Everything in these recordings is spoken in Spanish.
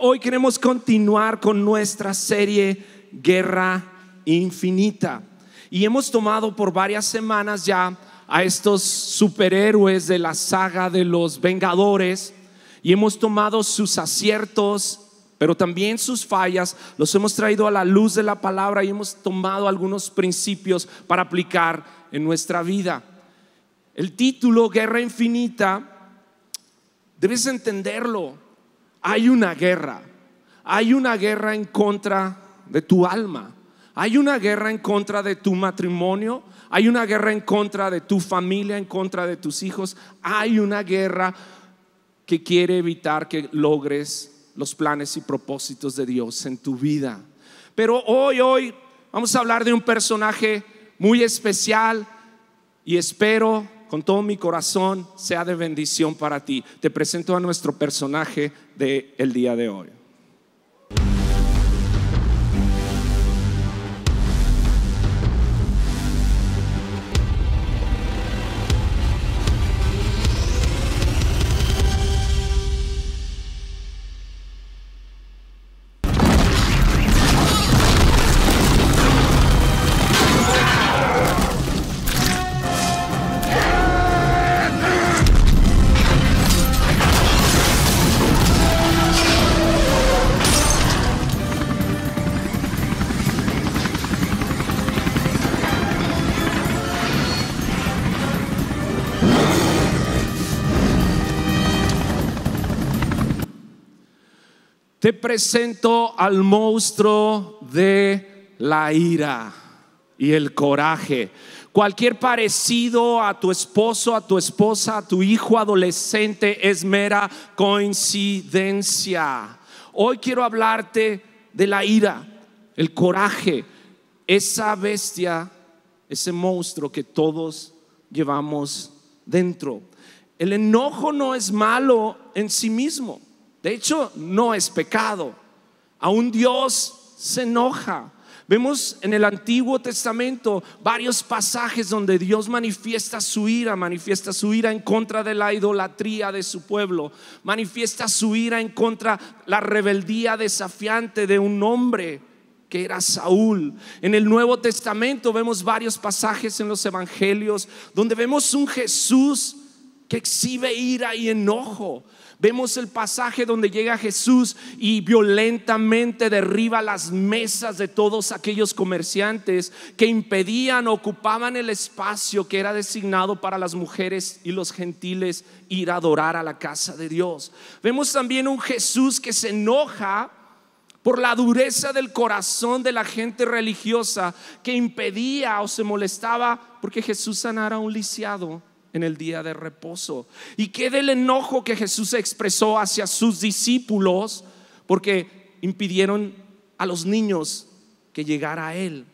Hoy queremos continuar con nuestra serie Guerra Infinita. Y hemos tomado por varias semanas ya a estos superhéroes de la saga de los Vengadores y hemos tomado sus aciertos, pero también sus fallas, los hemos traído a la luz de la palabra y hemos tomado algunos principios para aplicar en nuestra vida. El título Guerra Infinita, debes entenderlo, hay una guerra, hay una guerra en contra de tu alma, hay una guerra en contra de tu matrimonio, hay una guerra en contra de tu familia, en contra de tus hijos, hay una guerra que quiere evitar que logres los planes y propósitos de Dios en tu vida. Pero hoy, hoy vamos a hablar de un personaje muy especial y espero con todo mi corazón sea de bendición para ti. Te presento a nuestro personaje del el día de hoy. Te presento al monstruo de la ira y el coraje. Cualquier parecido a tu esposo, a tu esposa, a tu hijo adolescente es mera coincidencia. Hoy quiero hablarte de la ira, el coraje, esa bestia, ese monstruo que todos llevamos dentro. El enojo no es malo en sí mismo. De hecho, no es pecado. Aún Dios se enoja. Vemos en el Antiguo Testamento varios pasajes donde Dios manifiesta su ira, manifiesta su ira en contra de la idolatría de su pueblo, manifiesta su ira en contra la rebeldía desafiante de un hombre que era Saúl. En el Nuevo Testamento vemos varios pasajes en los evangelios donde vemos un Jesús que exhibe ira y enojo. Vemos el pasaje donde llega Jesús y violentamente derriba las mesas de todos aquellos comerciantes que impedían, ocupaban el espacio que era designado para las mujeres y los gentiles ir a adorar a la casa de Dios. Vemos también un Jesús que se enoja por la dureza del corazón de la gente religiosa que impedía o se molestaba porque Jesús sanara a un lisiado en el día de reposo. Y que del enojo que Jesús expresó hacia sus discípulos porque impidieron a los niños que llegara a Él.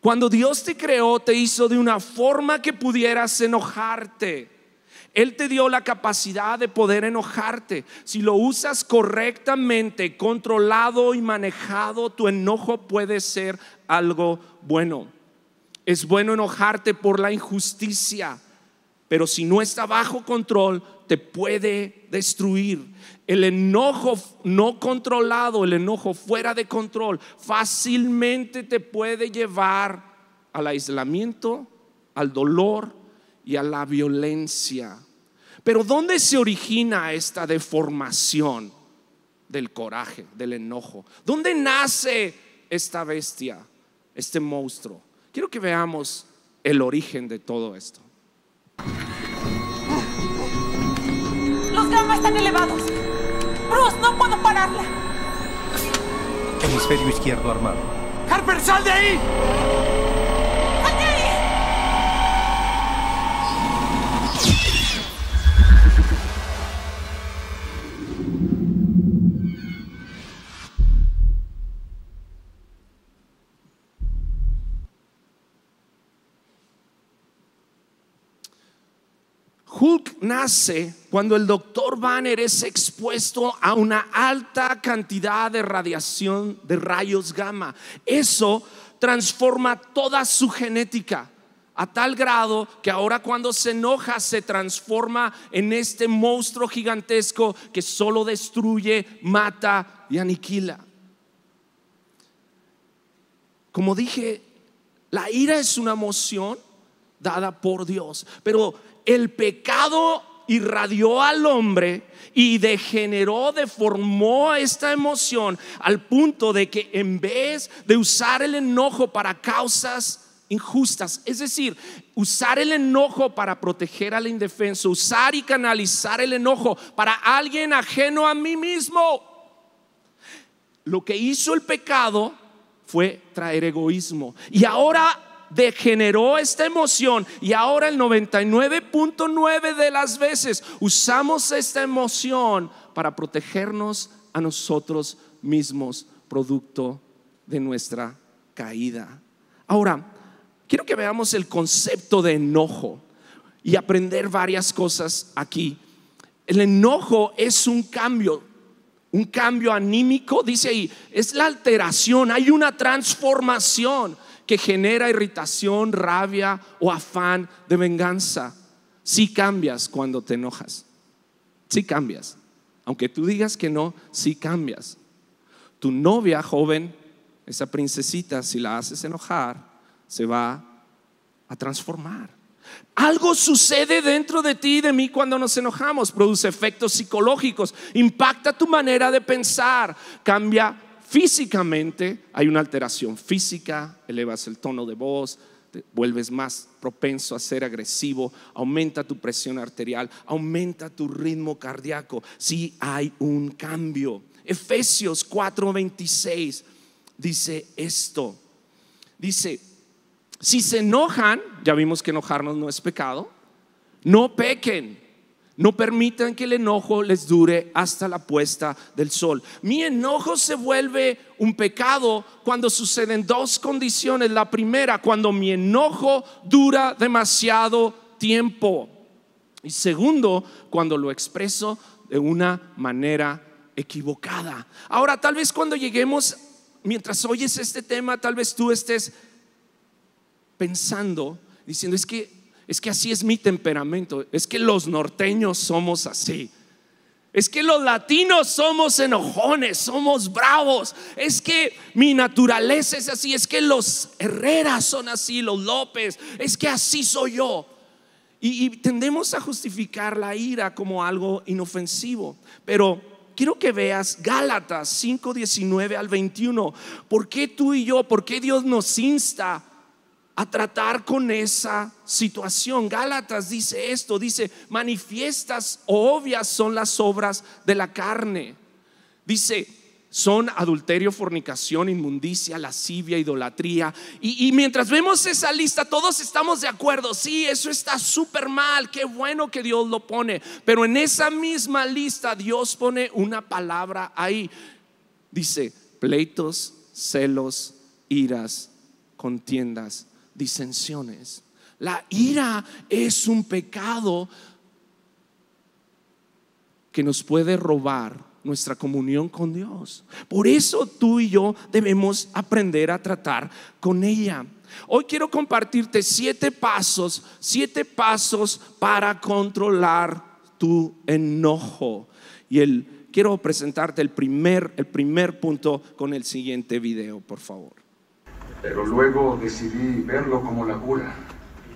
Cuando Dios te creó, te hizo de una forma que pudieras enojarte. Él te dio la capacidad de poder enojarte. Si lo usas correctamente, controlado y manejado, tu enojo puede ser algo bueno. Es bueno enojarte por la injusticia pero si no está bajo control, te puede destruir. El enojo no controlado, el enojo fuera de control, fácilmente te puede llevar al aislamiento, al dolor y a la violencia. Pero ¿dónde se origina esta deformación del coraje, del enojo? ¿Dónde nace esta bestia, este monstruo? Quiero que veamos el origen de todo esto. Los gamma están elevados. Bruce, no puedo pararla. Hemisferio izquierdo armado. ¡Harper, sal de ahí! Hulk nace cuando el doctor Banner es expuesto a una alta cantidad de radiación de rayos gamma. Eso transforma toda su genética. a tal grado que ahora cuando se enoja se transforma en este monstruo gigantesco que solo destruye, mata y aniquila. Como dije, la ira es una emoción dada por Dios, pero el pecado irradió al hombre y degeneró, deformó esta emoción al punto de que en vez de usar el enojo para causas injustas, es decir, usar el enojo para proteger al indefenso, usar y canalizar el enojo para alguien ajeno a mí mismo. Lo que hizo el pecado fue traer egoísmo. Y ahora degeneró esta emoción y ahora el 99.9 de las veces usamos esta emoción para protegernos a nosotros mismos, producto de nuestra caída. Ahora, quiero que veamos el concepto de enojo y aprender varias cosas aquí. El enojo es un cambio, un cambio anímico, dice ahí, es la alteración, hay una transformación que genera irritación, rabia o afán de venganza. Si cambias cuando te enojas. Si cambias. Aunque tú digas que no, si cambias. Tu novia joven, esa princesita, si la haces enojar, se va a transformar. Algo sucede dentro de ti y de mí cuando nos enojamos, produce efectos psicológicos, impacta tu manera de pensar, cambia físicamente hay una alteración física, elevas el tono de voz, te vuelves más propenso a ser agresivo, aumenta tu presión arterial, aumenta tu ritmo cardíaco. Si hay un cambio. Efesios 4:26 dice esto. Dice, si se enojan, ya vimos que enojarnos no es pecado, no pequen. No permitan que el enojo les dure hasta la puesta del sol. Mi enojo se vuelve un pecado cuando suceden dos condiciones. La primera, cuando mi enojo dura demasiado tiempo. Y segundo, cuando lo expreso de una manera equivocada. Ahora, tal vez cuando lleguemos, mientras oyes este tema, tal vez tú estés pensando, diciendo, es que es que así es mi temperamento, es que los norteños somos así. Es que los latinos somos enojones, somos bravos. Es que mi naturaleza es así. Es que los Herreras son así, los López. Es que así soy yo. Y, tendemos a justificar la ira como algo inofensivo. Pero quiero que veas Gálatas 5, 19 al 21. ¿Por qué tú y yo, por qué Dios nos insta a tratar con esa situación. Gálatas dice esto, dice, manifiestas obvias son las obras de la carne. Dice, son adulterio, fornicación, inmundicia, lascivia, idolatría. Y, y mientras vemos esa lista, todos estamos de acuerdo, sí, eso está súper mal, qué bueno que Dios lo pone. Pero en esa misma lista Dios pone una palabra ahí. Dice, pleitos, celos, iras, contiendas disensiones. La ira es un pecado que nos puede robar nuestra comunión con Dios. Por eso tú y yo debemos aprender a tratar con ella. Hoy quiero compartirte siete pasos, siete pasos para controlar tu enojo. Y el, quiero presentarte el primer, el primer punto con el siguiente video, por favor pero luego decidí verlo como la cura.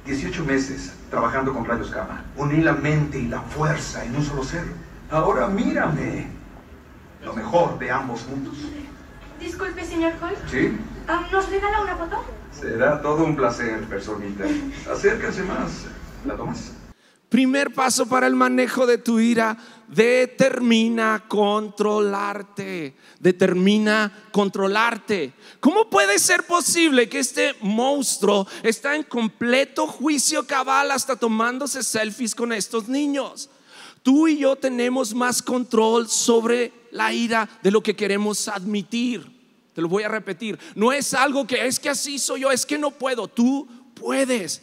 18 meses trabajando con rayos gamma. Uní la mente y la fuerza en un solo ser. Ahora mírame. Lo mejor de ambos mundos. Disculpe, señor Hall. ¿Sí? Ah, ¿Nos regala una foto? Será todo un placer, personita. Acérquense más. ¿La tomas? Primer paso para el manejo de tu ira, determina controlarte, determina controlarte. ¿Cómo puede ser posible que este monstruo está en completo juicio cabal hasta tomándose selfies con estos niños? Tú y yo tenemos más control sobre la ira de lo que queremos admitir. Te lo voy a repetir. No es algo que es que así soy yo, es que no puedo. Tú puedes.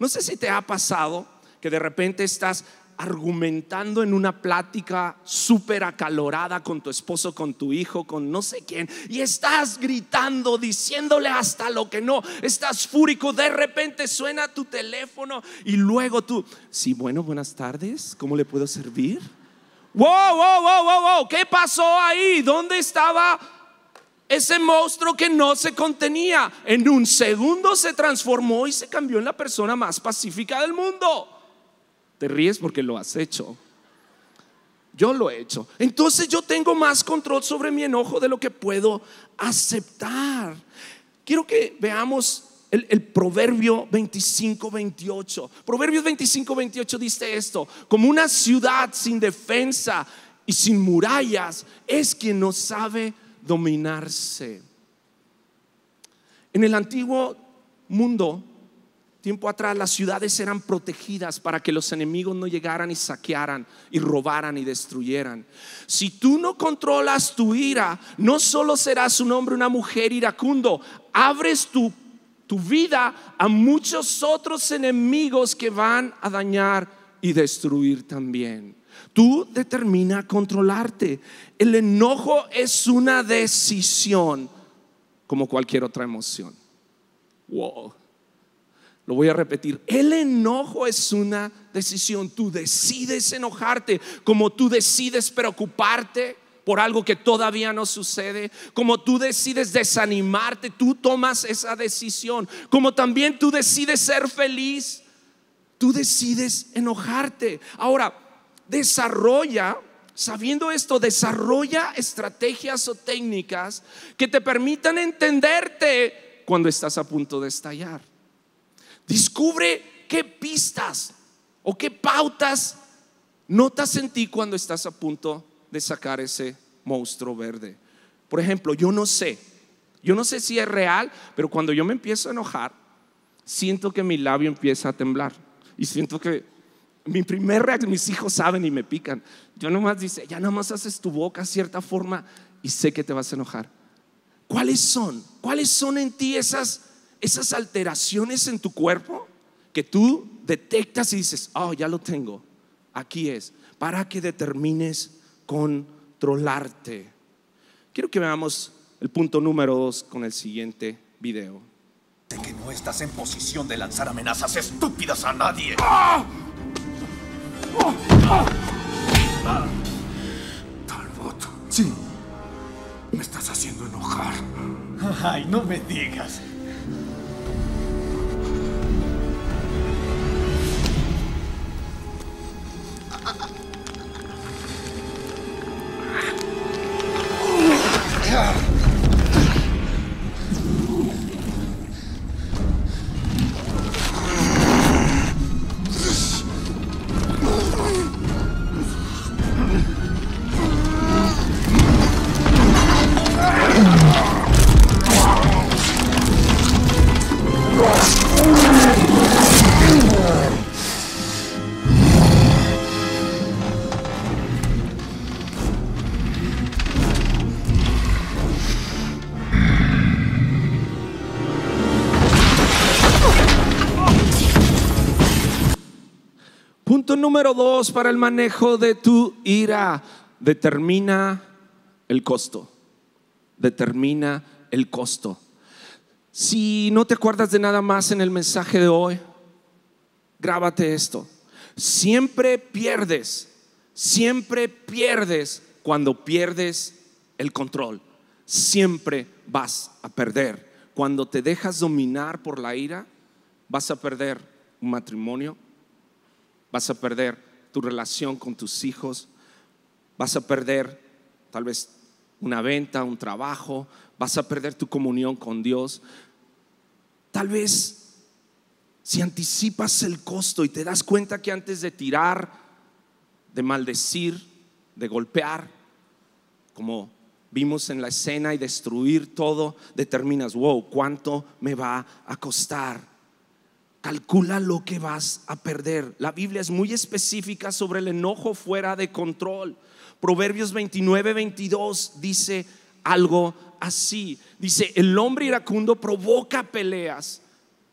No sé si te ha pasado que de repente estás argumentando en una plática súper acalorada con tu esposo, con tu hijo, con no sé quién, y estás gritando, diciéndole hasta lo que no, estás fúrico, de repente suena tu teléfono y luego tú, sí, bueno, buenas tardes, ¿cómo le puedo servir? Wow, wow, wow, wow, wow, ¿qué pasó ahí? ¿Dónde estaba ese monstruo que no se contenía? En un segundo se transformó y se cambió en la persona más pacífica del mundo. Te ríes porque lo has hecho. Yo lo he hecho. Entonces yo tengo más control sobre mi enojo de lo que puedo aceptar. Quiero que veamos el, proverbio 25, 28. Proverbios 25, 28 dice esto, como una ciudad sin defensa y sin murallas es quien no sabe dominarse. En el antiguo mundo, tiempo atrás, las ciudades eran protegidas para que los enemigos no llegaran y saquearan y robaran y destruyeran. Si tú no controlas tu ira, no solo serás un hombre, una mujer iracundo, abres tu, tu vida a muchos otros enemigos que van a dañar y destruir también. Tú determina controlarte. El enojo es una decisión como cualquier otra emoción. Wow. Lo voy a repetir. El enojo es una decisión. Tú decides enojarte como tú decides preocuparte por algo que todavía no sucede, como tú decides desanimarte, tú tomas esa decisión, como también tú decides ser feliz, tú decides enojarte. Ahora, desarrolla, sabiendo esto, desarrolla estrategias o técnicas que te permitan entenderte cuando estás a punto de estallar. Descubre qué pistas o qué pautas notas en ti cuando estás a punto de sacar ese monstruo verde. Por ejemplo, yo no sé, yo no sé si es real, pero cuando yo me empiezo a enojar, siento que mi labio empieza a temblar y siento que mi primer reacción, mis hijos saben y me pican. Yo nomás dice, ya nomás haces tu boca cierta forma y sé que te vas a enojar. ¿Cuáles son? ¿Cuáles son en ti esas, esas alteraciones en tu cuerpo que tú detectas y dices, oh, ya lo tengo, aquí es, para que determines controlarte? Quiero que veamos el punto número dos con el siguiente video. De que no estás en posición de lanzar amenazas estúpidas a nadie. Talbot, sí. Me estás haciendo enojar. Ay, no me digas. Número dos para el manejo de tu ira. Determina el costo. Determina el costo. Si no te acuerdas de nada más en el mensaje de hoy, grábate esto. Siempre pierdes, siempre pierdes cuando pierdes el control. Siempre vas a perder. Cuando te dejas dominar por la ira, vas a perder un matrimonio, vas a perder tu relación con tus hijos, vas a perder tal vez una venta, un trabajo, vas a perder tu comunión con Dios. Tal vez si anticipas el costo y te das cuenta que antes de tirar, de maldecir, de golpear, como vimos en la escena y destruir todo, determinas, wow, ¿cuánto me va a costar? Calcula lo que vas a perder. La Biblia es muy específica sobre el enojo fuera de control. Proverbios 29, 22 dice algo así. Dice, el hombre iracundo provoca peleas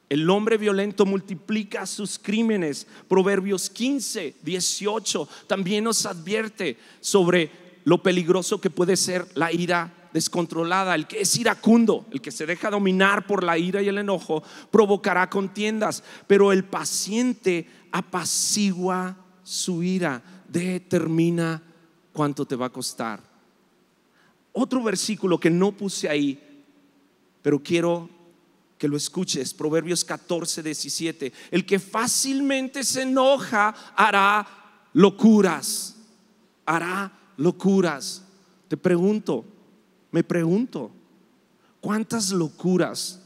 El hombre violento multiplica sus crímenes. Proverbios 15, 18 también nos advierte sobre lo peligroso que puede ser la ira descontrolada. El que es iracundo, el que se deja dominar por la ira y el enojo, provocará contiendas. Pero el paciente apacigua su ira, determina cuánto te va a costar. Otro versículo que no puse ahí, pero quiero que lo escuches, Proverbios 14, 17. El que fácilmente se enoja hará locuras, hará locuras. Te pregunto, me pregunto, ¿cuántas locuras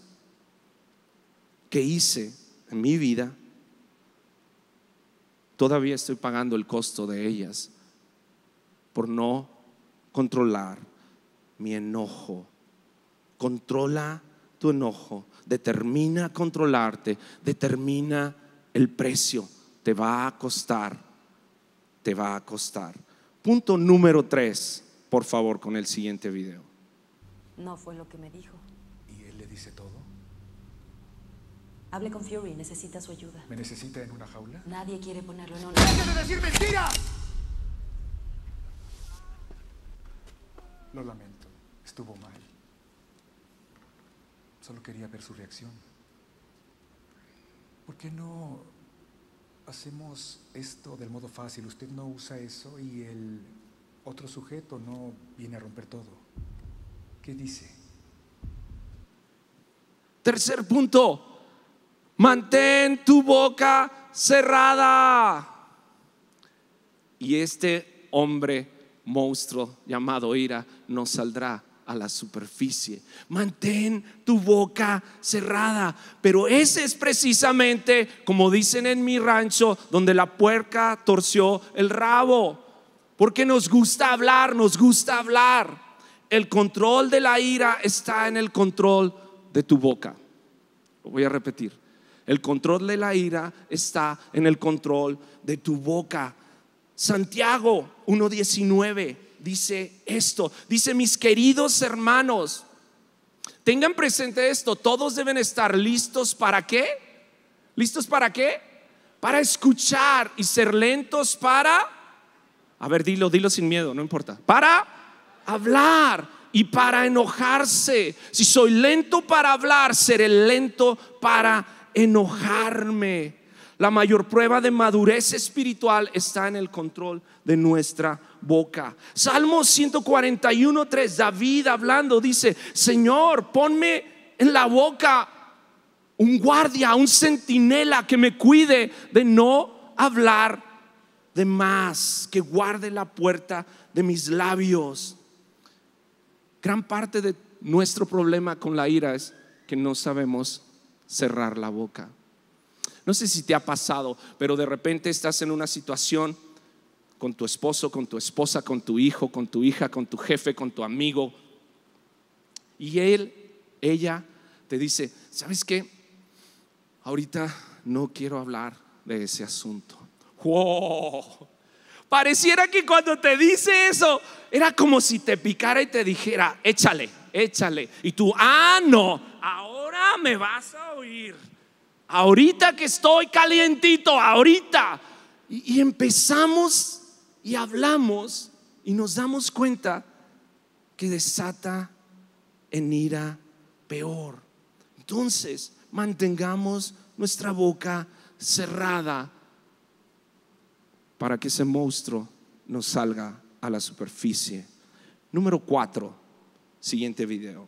que hice en mi vida todavía estoy pagando el costo de ellas por no controlar mi enojo? Controla tu enojo, determina controlarte, determina el precio, te va a costar, te va a costar. Punto número tres, por favor, con el siguiente video. No fue lo que me dijo. ¿Y él le dice todo? Hable con Fury, necesita su ayuda. ¿Me necesita en una jaula? Nadie quiere ponerlo en un... ¡Deje de decir mentiras! Lo lamento, estuvo mal. Solo quería ver su reacción. ¿Por qué no hacemos esto del modo fácil? Usted no usa eso y el otro sujeto no viene a romper todo. ¿Qué dice? Tercer punto, mantén tu boca cerrada. Y este hombre monstruo llamado ira no saldrá a la superficie. Mantén tu boca cerrada. Pero ese es precisamente, como dicen en mi rancho, donde la puerca torció el rabo. Porque nos gusta hablar, nos gusta hablar. El control de la ira está en el control de tu boca. Lo voy a repetir. El control de la ira está en el control de tu boca. Santiago 1.19 dice esto. Dice, mis queridos hermanos, tengan presente esto, todos deben estar listos para qué? ¿Listos para qué? Para escuchar y ser lentos para... A ver, dilo, dilo sin miedo, no importa. Para hablar y para enojarse. Si soy lento para hablar, seré lento para enojarme. La mayor prueba de madurez espiritual está en el control de nuestra boca. Salmo 141, 3, David hablando dice, Señor, ponme en la boca un guardia, un centinela que me cuide de no hablar de más, que guarde la puerta de mis labios. Gran parte de nuestro problema con la ira es que no sabemos cerrar la boca. No sé si te ha pasado, pero de repente estás en una situación con tu esposo, con tu esposa, con tu hijo, con tu hija, con tu jefe, con tu amigo. Y él, ella te dice, ¿sabes qué? Ahorita no quiero hablar de ese asunto. ¡Wow! Pareciera que cuando te dice eso, era como si te picara y te dijera, échale, échale. Y tú, ah, no, ahora me vas a oír. Ahorita que estoy calientito, ahorita. Y, empezamos y hablamos y nos damos cuenta que desata en ira peor. Entonces, mantengamos nuestra boca cerrada para que ese monstruo no salga a la superficie. Número cuatro, siguiente video.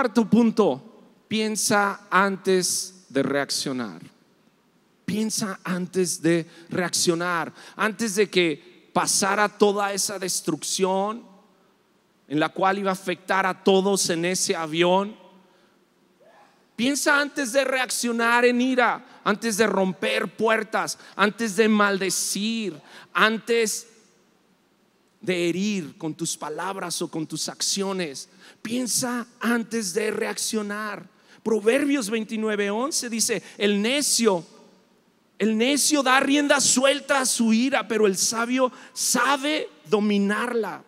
Cuarto punto, piensa antes de reaccionar. piensa antes de reaccionar, antes de que pasara toda esa destrucción en la cual iba a afectar a todos en ese avión. Piensa antes de reaccionar en ira, antes de romper puertas, antes de maldecir, antes de herir con tus palabras o con tus acciones. Piensa antes de reaccionar. Proverbios 29:11 dice, el necio, el necio da rienda suelta a su ira, pero el sabio sabe dominarla.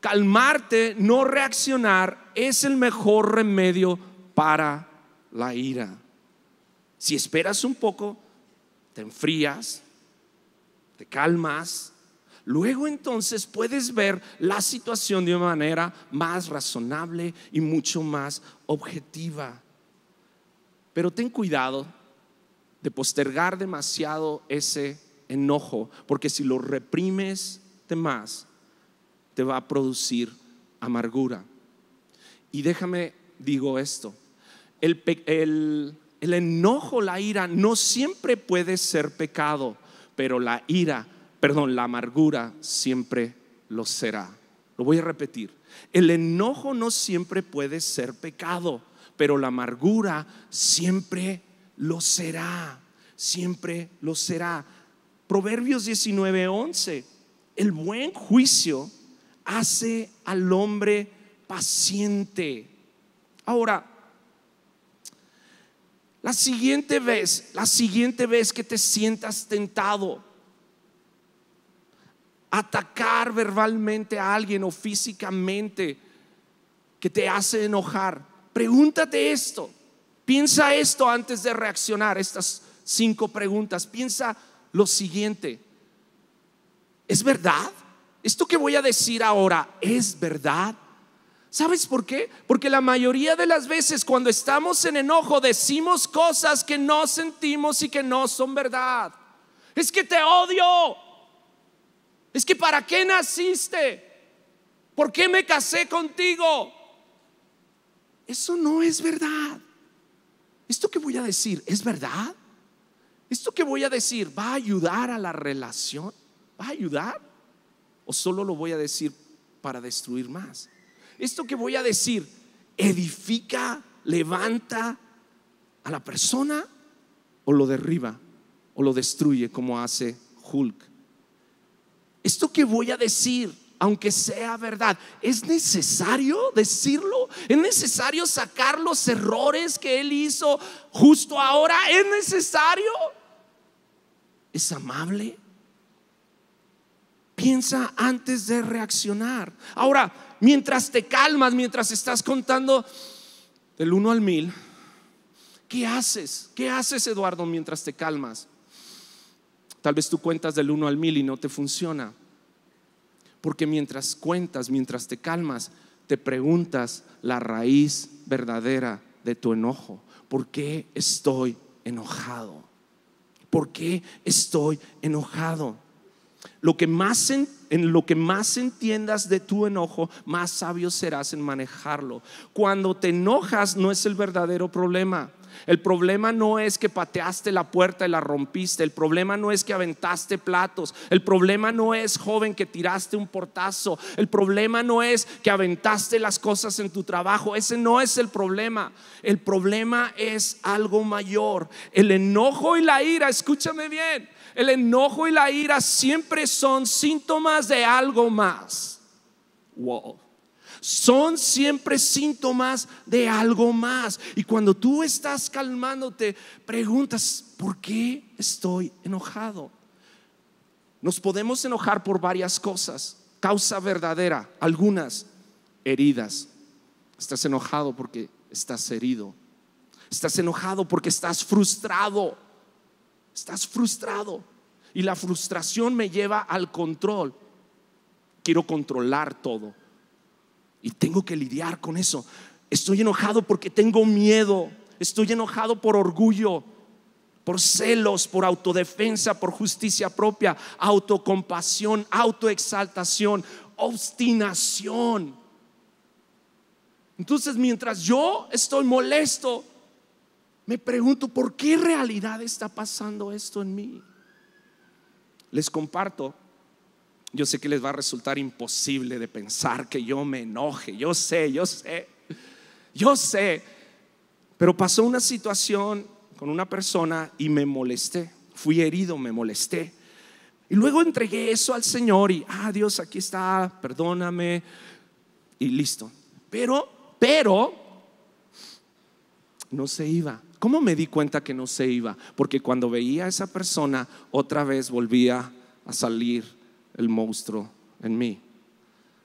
Calmarte, no reaccionar, es el mejor remedio para la ira. Si esperas un poco, te enfrías, te calmas, luego entonces puedes ver la situación de una manera más razonable y mucho más objetiva. Pero ten cuidado de postergar demasiado ese enojo, porque si lo reprimes de más, te va a producir amargura. Y déjame, digo esto, el, el, el enojo, la ira, no siempre puede ser pecado, pero la ira, perdón, la amargura siempre lo será. Lo voy a repetir. El enojo no siempre puede ser pecado, pero la amargura siempre lo será, siempre lo será. Proverbios 19:11, el buen juicio hace al hombre paciente. Ahora, la siguiente vez, la siguiente vez que te sientas tentado, atacar verbalmente a alguien o físicamente que te hace enojar, Pregúntate esto. Piensa esto antes de reaccionar, estas cinco preguntas. Piensa lo siguiente. ¿Es verdad? ¿Esto que voy a decir ahora es verdad? ¿Sabes por qué? Porque la mayoría de las veces cuando estamos en enojo decimos cosas que no sentimos y que no son verdad. Es que te odio. Es que para qué naciste? ¿Por qué me casé contigo? Eso no es verdad. Esto que voy a decir es verdad. Esto que voy a decir va a ayudar a la relación. ¿Va a ayudar? ¿O solo lo voy a decir para destruir más? Esto que voy a decir edifica, levanta a la persona o lo derriba o lo destruye como hace Hulk. Esto que voy a decir aunque sea verdad. ¿Es necesario decirlo? ¿Es necesario sacar los errores que él hizo justo ahora? ¿Es necesario? ¿Es amable? Piensa antes de reaccionar. Ahora, mientras te calmas, mientras estás contando del 1 al 1000, ¿qué haces? ¿Qué haces, Eduardo, mientras te calmas? Tal vez tú cuentas del 1 al 1000 y no te funciona. Porque mientras cuentas, mientras te calmas, te preguntas la raíz verdadera de tu enojo. ¿Por qué estoy enojado? ¿Por qué estoy enojado? Lo que más en, lo que más entiendas de tu enojo, más sabio serás en manejarlo. Cuando te enojas no es el verdadero problema. El problema no es que pateaste la puerta y la rompiste. El problema no es que aventaste platos. El problema no es, joven, que tiraste un portazo. El problema no es que aventaste las cosas en tu trabajo. Ese no es el problema. El problema es algo mayor. El enojo y la ira, escúchame bien. El enojo y la ira siempre son síntomas de algo más. Wow son siempre síntomas de algo más. Y cuando tú estás calmándote, preguntas, ¿por qué estoy enojado? Nos podemos enojar por varias cosas. Causa verdadera, algunas heridas. Estás enojado porque estás herido. Estás enojado porque estás frustrado. Estás frustrado. Y la frustración me lleva al control. Quiero controlar todo. Y tengo que lidiar con eso. Estoy enojado porque tengo miedo. Estoy enojado por orgullo, por celos, por autodefensa, por justicia propia, autocompasión, autoexaltación, obstinación. Entonces, mientras yo estoy molesto, me pregunto, ¿por qué realidad está pasando esto en mí? Les comparto, yo sé que les va a resultar imposible de pensar que yo me enoje, yo sé, yo sé, yo sé, pero pasó una situación con una persona y me molesté, fui herido, me molesté. Y luego entregué eso al Señor y, ah, Dios, aquí está, perdóname y listo. Pero, pero, no se iba. ¿Cómo me di cuenta que no se iba? Porque cuando veía a esa persona, otra vez volvía a salir el monstruo en mí.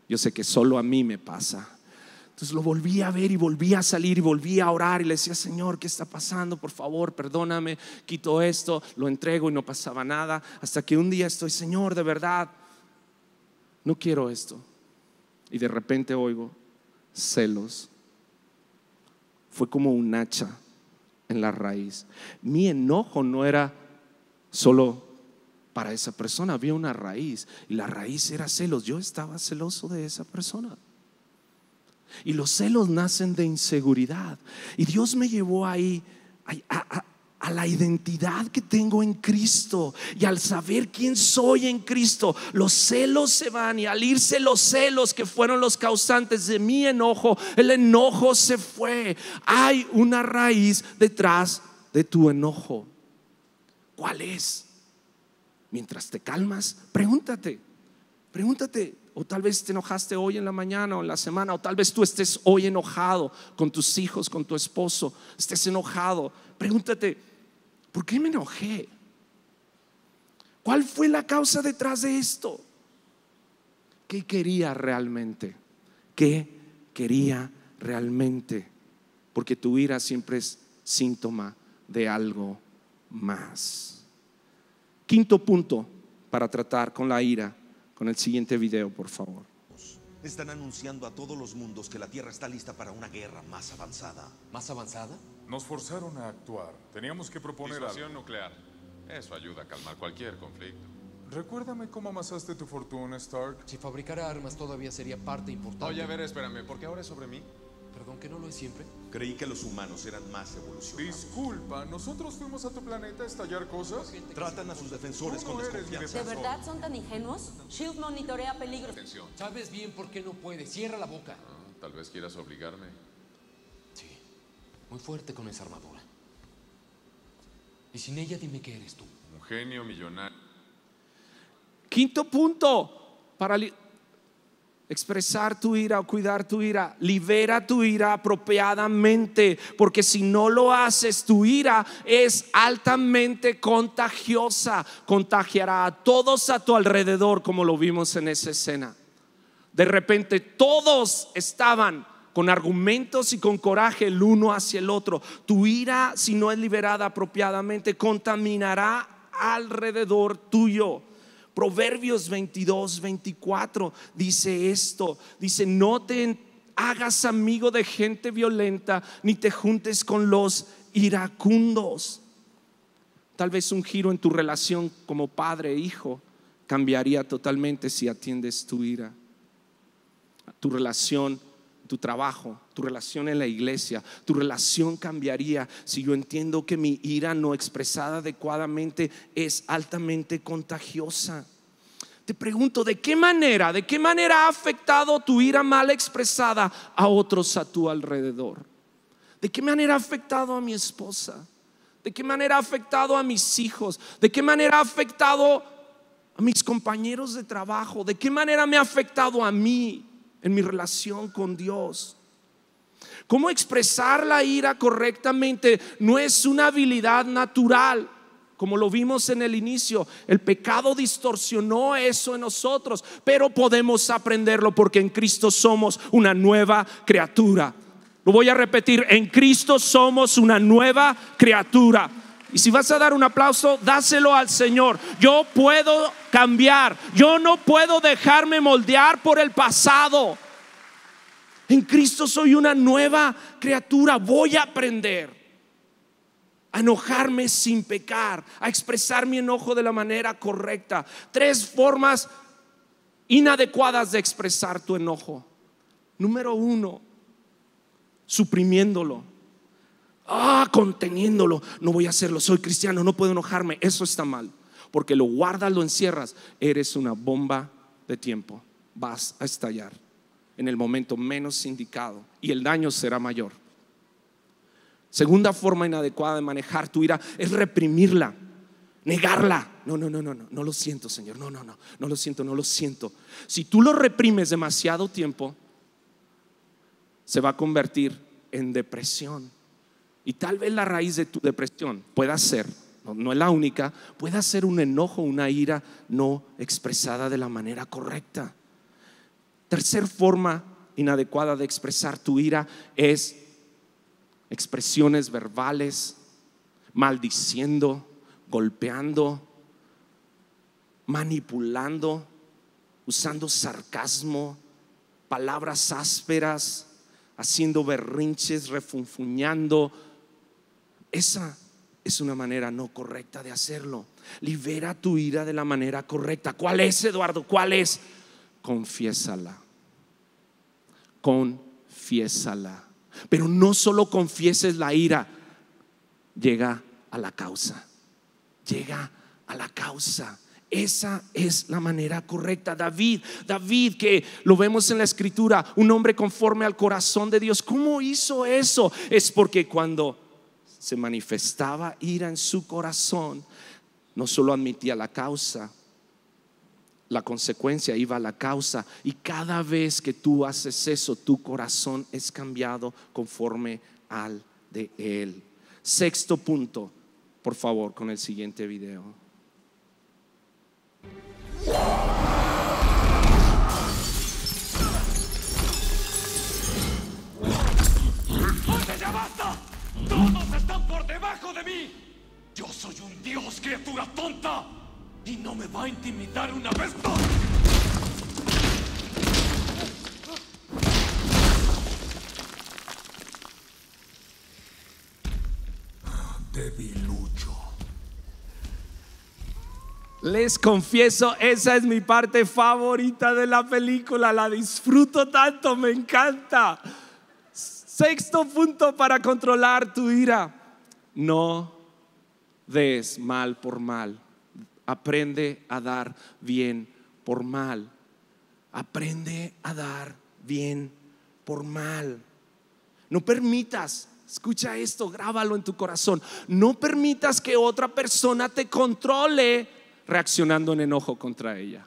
Yo sé que solo a mí me pasa. Entonces lo volví a ver y volví a salir y volví a orar y le decía, Señor, ¿qué está pasando? Por favor, perdóname, quito esto, lo entrego y no pasaba nada. Hasta que un día estoy, Señor, de verdad, no quiero esto. Y de repente oigo celos. Fue como un hacha en la raíz. Mi enojo no era solo para esa persona, había una raíz y la raíz era celos. Yo estaba celoso de esa persona. Y los celos nacen de inseguridad. Y Dios me llevó ahí a, a, la identidad que tengo en Cristo. Y al saber quién soy en Cristo, los celos se van. Y al irse los celos que fueron los causantes de mi enojo, el enojo se fue. Hay una raíz detrás de tu enojo. ¿Cuál es? Mientras te calmas, pregúntate, pregúntate, o tal vez te enojaste hoy en la mañana o en la semana, o tal vez tú estés hoy enojado con tus hijos, con tu esposo, estés enojado. Pregúntate, ¿por qué me enojé? ¿Cuál fue la causa detrás de esto? ¿Qué quería realmente? ¿Qué quería realmente? Porque tu ira siempre es síntoma de algo más. Quinto punto para tratar con la ira, con el siguiente video, por favor. Están anunciando a todos los mundos que la Tierra está lista para una guerra más avanzada. ¿Más avanzada? Nos forzaron a actuar. Teníamos que proponer Disuasión algo. nuclear. Eso ayuda a calmar cualquier conflicto. Recuérdame cómo amasaste tu fortuna, Stark. Si fabricara armas todavía sería parte importante. Oye, a ver, espérame, ¿por qué ahora es sobre mí? Perdón, que no lo es siempre. Creí que los humanos eran más evolucionados. Disculpa, nosotros fuimos a tu planeta a estallar cosas. Tratan a sus defensores con desconfianza. ¿De verdad son tan ingenuos? Shield monitorea peligros. Atención. Sabes bien por qué no puedes. Cierra la boca. Ah, tal vez quieras obligarme. Sí. Muy fuerte con esa armadura. Y sin ella dime qué eres tú. Un genio millonario. Quinto punto para expresar tu ira o cuidar tu ira. Libera tu ira apropiadamente, porque si no lo haces, tu ira es altamente contagiosa. Contagiará a todos a tu alrededor, como lo vimos en esa escena. De repente todos estaban con argumentos y con coraje el uno hacia el otro. Tu ira, si no es liberada apropiadamente, contaminará alrededor tuyo. Proverbios 22, 24 dice esto. Dice, no te hagas amigo de gente violenta, ni te juntes con los iracundos. Tal vez un giro en tu relación como padre e hijo cambiaría totalmente si atiendes tu ira tu relación, tu trabajo, tu relación en la iglesia, tu relación cambiaría si yo entiendo que mi ira no expresada adecuadamente es altamente contagiosa. Te pregunto, ¿de qué manera, de qué manera ha afectado tu ira mal expresada a otros a tu alrededor? ¿De qué manera ha afectado a mi esposa? ¿De qué manera ha afectado a mis hijos? ¿De qué manera ha afectado a mis compañeros de trabajo? ¿De qué manera me ha afectado a mí en mi relación con Dios? Cómo expresar la ira correctamente no es una habilidad natural. Como lo vimos en el inicio, el pecado distorsionó eso en nosotros, pero podemos aprenderlo porque en Cristo somos una nueva criatura. Lo voy a repetir, en Cristo somos una nueva criatura. Y si vas a dar un aplauso, dáselo al Señor. Yo puedo cambiar. Yo no puedo dejarme moldear por el pasado. En Cristo soy una nueva criatura. Voy a aprender a enojarme sin pecar, a expresar mi enojo de la manera correcta. Tres formas inadecuadas de expresar tu enojo. Número uno, suprimiéndolo. Ah, conteniéndolo, no voy a hacerlo, soy cristiano, no puedo enojarme, eso está mal, porque lo guardas, lo encierras, eres una bomba de tiempo, vas a estallar en el momento menos indicado y el daño será mayor. Segunda forma inadecuada de manejar tu ira es reprimirla, negarla. No, no, no, no, no, no lo siento, Señor. No, no, no, no lo siento, no lo siento. Si tú lo reprimes demasiado tiempo, se va a convertir en depresión. Y tal vez la raíz de tu depresión pueda ser, no, es la única, pueda ser un enojo, una ira no expresada de la manera correcta. Tercer forma inadecuada de expresar tu ira es expresiones verbales, maldiciendo, golpeando, manipulando, usando sarcasmo, palabras ásperas, haciendo berrinches, refunfuñando. Esa es una manera no correcta de hacerlo. Libera tu ira de la manera correcta. ¿Cuál es, Eduardo? ¿Cuál es? Confiésala. Confiésala. Pero no solo confieses la ira, llega a la causa. Llega a la causa. Esa es la manera correcta. David, David que lo vemos en la escritura, un hombre conforme al corazón de Dios. ¿Cómo hizo eso? Es porque cuando se manifestaba ira en su corazón, no solo admitía la causa, la consecuencia iba a la causa. Y cada vez que tú haces eso, tu corazón es cambiado conforme al de Él. Sexto punto, por favor, con el siguiente video. ¡Todos están por debajo de mí! Yo soy un dios, criatura tonta. Y no me va a intimidar una vez más. Debilucho. Les confieso, esa es mi parte favorita de la película, la disfruto tanto, me encanta. Sexto punto para controlar tu ira, no des mal por mal, aprende a dar bien por mal, aprende a dar bien por mal. No permitas, escucha esto, grábalo en tu corazón, no permitas que otra persona te controle reaccionando en enojo contra ella.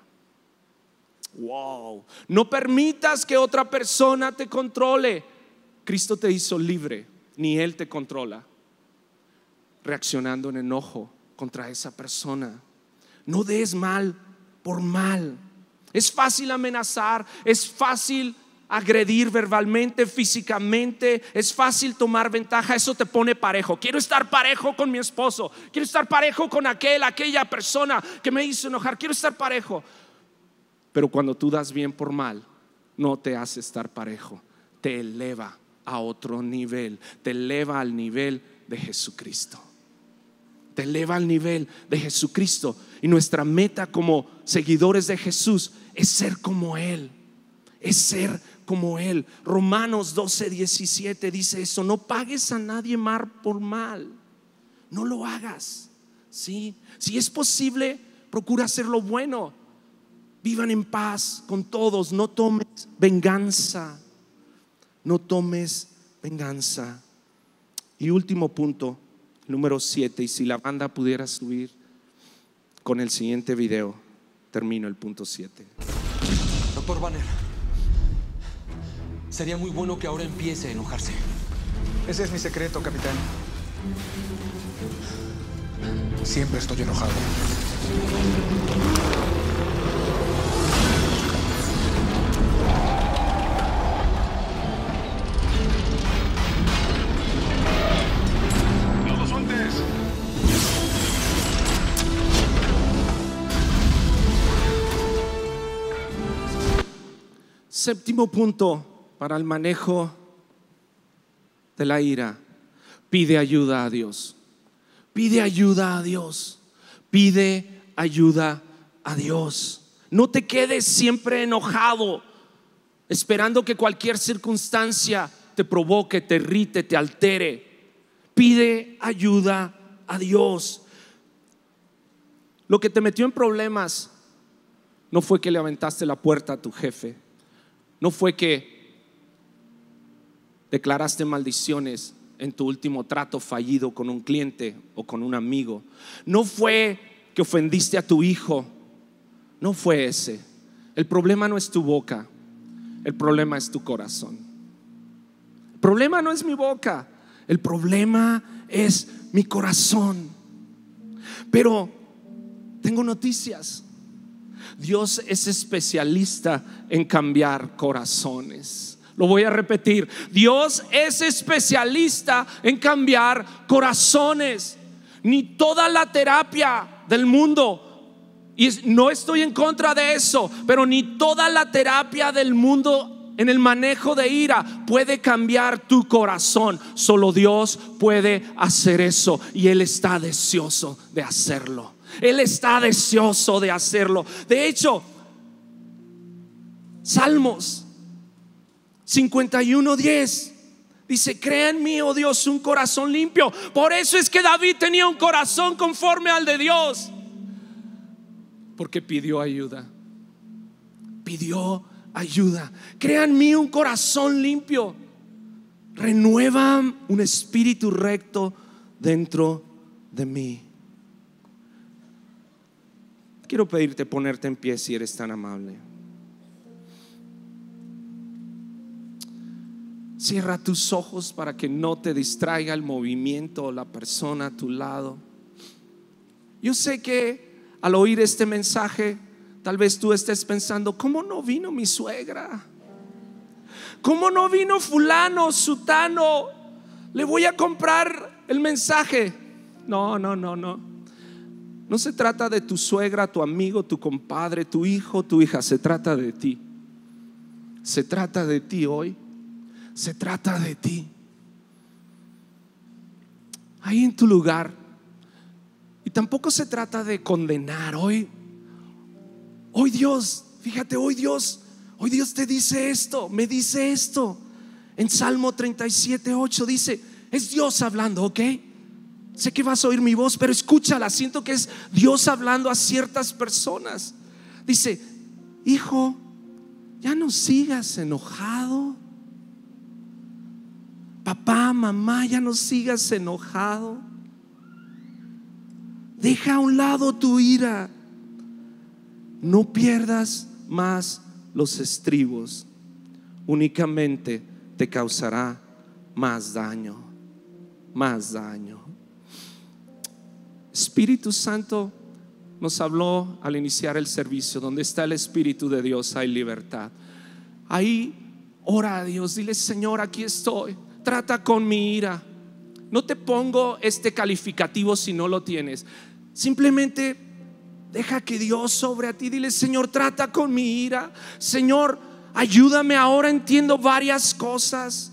Wow. No permitas que otra persona te controle. Cristo te hizo libre, ni Él te controla. Reaccionando en enojo contra esa persona. No des mal por mal. Es fácil amenazar, es fácil agredir verbalmente, físicamente, es fácil tomar ventaja, eso te pone parejo. Quiero estar parejo con mi esposo, quiero estar parejo con aquel, aquella persona que me hizo enojar, quiero estar parejo. Pero cuando tú das bien por mal, no te hace estar parejo, te eleva a otro nivel, te eleva al nivel de Jesucristo. Te eleva al nivel de Jesucristo. Y nuestra meta como seguidores de Jesús es ser como Él. Es ser como Él. Romanos 12, 17 dice eso. No pagues a nadie mal por mal. No lo hagas. ¿sí? Si es posible, procura hacer lo bueno. Vivan en paz con todos. No tomes venganza. No tomes venganza. Y último punto, número 7. Y si la banda pudiera subir con el siguiente video, termino el punto 7. Doctor Banner, sería muy bueno que ahora empiece a enojarse. Ese es mi secreto, capitán. Siempre estoy enojado. Séptimo punto para el manejo de la ira. Pide ayuda a Dios. Pide ayuda a Dios. Pide ayuda a Dios. No te quedes siempre enojado, esperando que cualquier circunstancia te provoque, te irrite, te altere. Pide ayuda a Dios. Lo que te metió en problemas no fue que le aventaste la puerta a tu jefe, no fue que declaraste maldiciones en tu último trato fallido con un cliente o con un amigo, no fue que ofendiste a tu hijo, no fue ese. El problema no es tu boca, el problema es tu corazón. El problema no es mi boca, el problema es mi corazón. Pero tengo noticias. Dios es especialista en cambiar corazones. Lo voy a repetir. Dios es especialista en cambiar corazones. Ni toda la terapia del mundo, y no estoy en contra de eso, pero ni toda la terapia del mundo en el manejo de ira puede cambiar tu corazón. Solo Dios puede hacer eso y Él está deseoso de hacerlo. Él está deseoso de hacerlo. De hecho, Salmos 51:10 dice, crea en mí, oh Dios, un corazón limpio. Por eso es que David tenía un corazón conforme al de Dios. Porque pidió ayuda. Pidió ayuda. Crea en mí un corazón limpio. Renueva un espíritu recto dentro de mí. Quiero pedirte ponerte en pie si eres tan amable. Cierra tus ojos para que no te distraiga el movimiento o la persona a tu lado. Yo sé que al oír este mensaje, tal vez tú estés pensando, ¿cómo no vino mi suegra? ¿Cómo no vino fulano, sutano? Le voy a comprar el mensaje. No, no, no, no. No se trata de tu suegra, tu amigo, tu compadre, tu hijo, tu hija. Se trata de ti. Se trata de ti hoy. Se trata de ti. Ahí en tu lugar. Y tampoco se trata de condenar. Hoy, hoy Dios, fíjate, hoy Dios, hoy Dios te dice esto, me dice esto. En Salmo 37, 8 dice, es Dios hablando, ¿ok? Sé que vas a oír mi voz, pero escúchala. Siento que es Dios hablando a ciertas personas. Dice, hijo, ya no sigas enojado. Papá, mamá, ya no sigas enojado. Deja a un lado tu ira. No pierdas más los estribos. Únicamente te causará más daño. Más daño. Espíritu Santo nos habló al iniciar el servicio, donde está el Espíritu de Dios hay libertad. Ahí ora a Dios, dile Señor, aquí estoy, trata con mi ira. No te pongo este calificativo si no lo tienes. Simplemente deja que Dios sobre a ti, dile Señor, trata con mi ira. Señor, ayúdame ahora, entiendo varias cosas.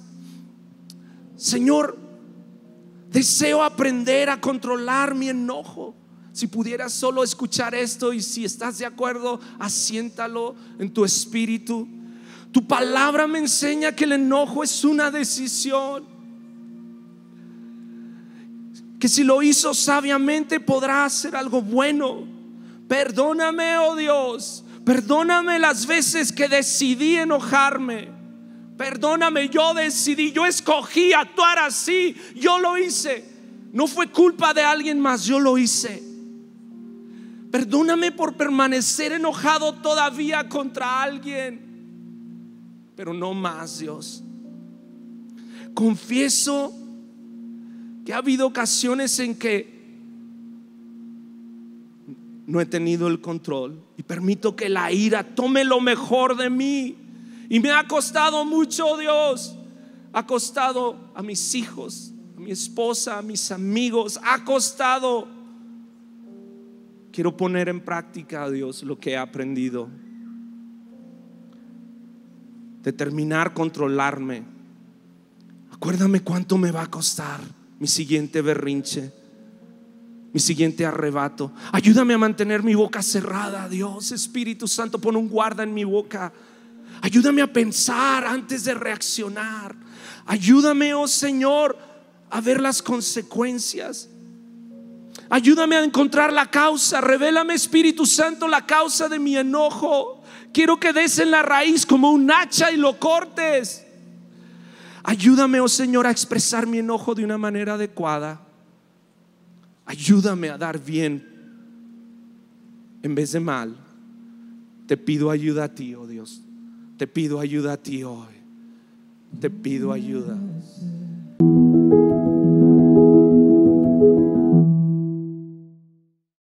Señor, Deseo aprender a controlar mi enojo. Si pudieras solo escuchar esto y si estás de acuerdo, asiéntalo en tu espíritu. Tu palabra me enseña que el enojo es una decisión. Que si lo hizo sabiamente podrá hacer algo bueno. Perdóname, oh Dios. Perdóname las veces que decidí enojarme. Perdóname, yo decidí, yo escogí actuar así, yo lo hice. No fue culpa de alguien más, yo lo hice. Perdóname por permanecer enojado todavía contra alguien, pero no más, Dios. Confieso que ha habido ocasiones en que no he tenido el control y permito que la ira tome lo mejor de mí y me ha costado mucho, Dios. Ha costado a mis hijos, a mi esposa, a mis amigos. Ha costado. Quiero poner en práctica, Dios, lo que he aprendido. Determinar controlarme. Acuérdame cuánto me va a costar mi siguiente berrinche, mi siguiente arrebato. Ayúdame a mantener mi boca cerrada, Dios. Espíritu Santo, pon un guarda en mi boca Ayúdame a pensar antes de reaccionar. Ayúdame, oh Señor, a ver las consecuencias. Ayúdame a encontrar la causa. Revélame, Espíritu Santo, la causa de mi enojo. Quiero que des en la raíz como un hacha y lo cortes. Ayúdame, oh Señor, a expresar mi enojo de una manera adecuada. Ayúdame a dar bien en vez de mal. Te pido ayuda a ti, oh Dios. Te pido ayuda a ti hoy. Te pido ayuda.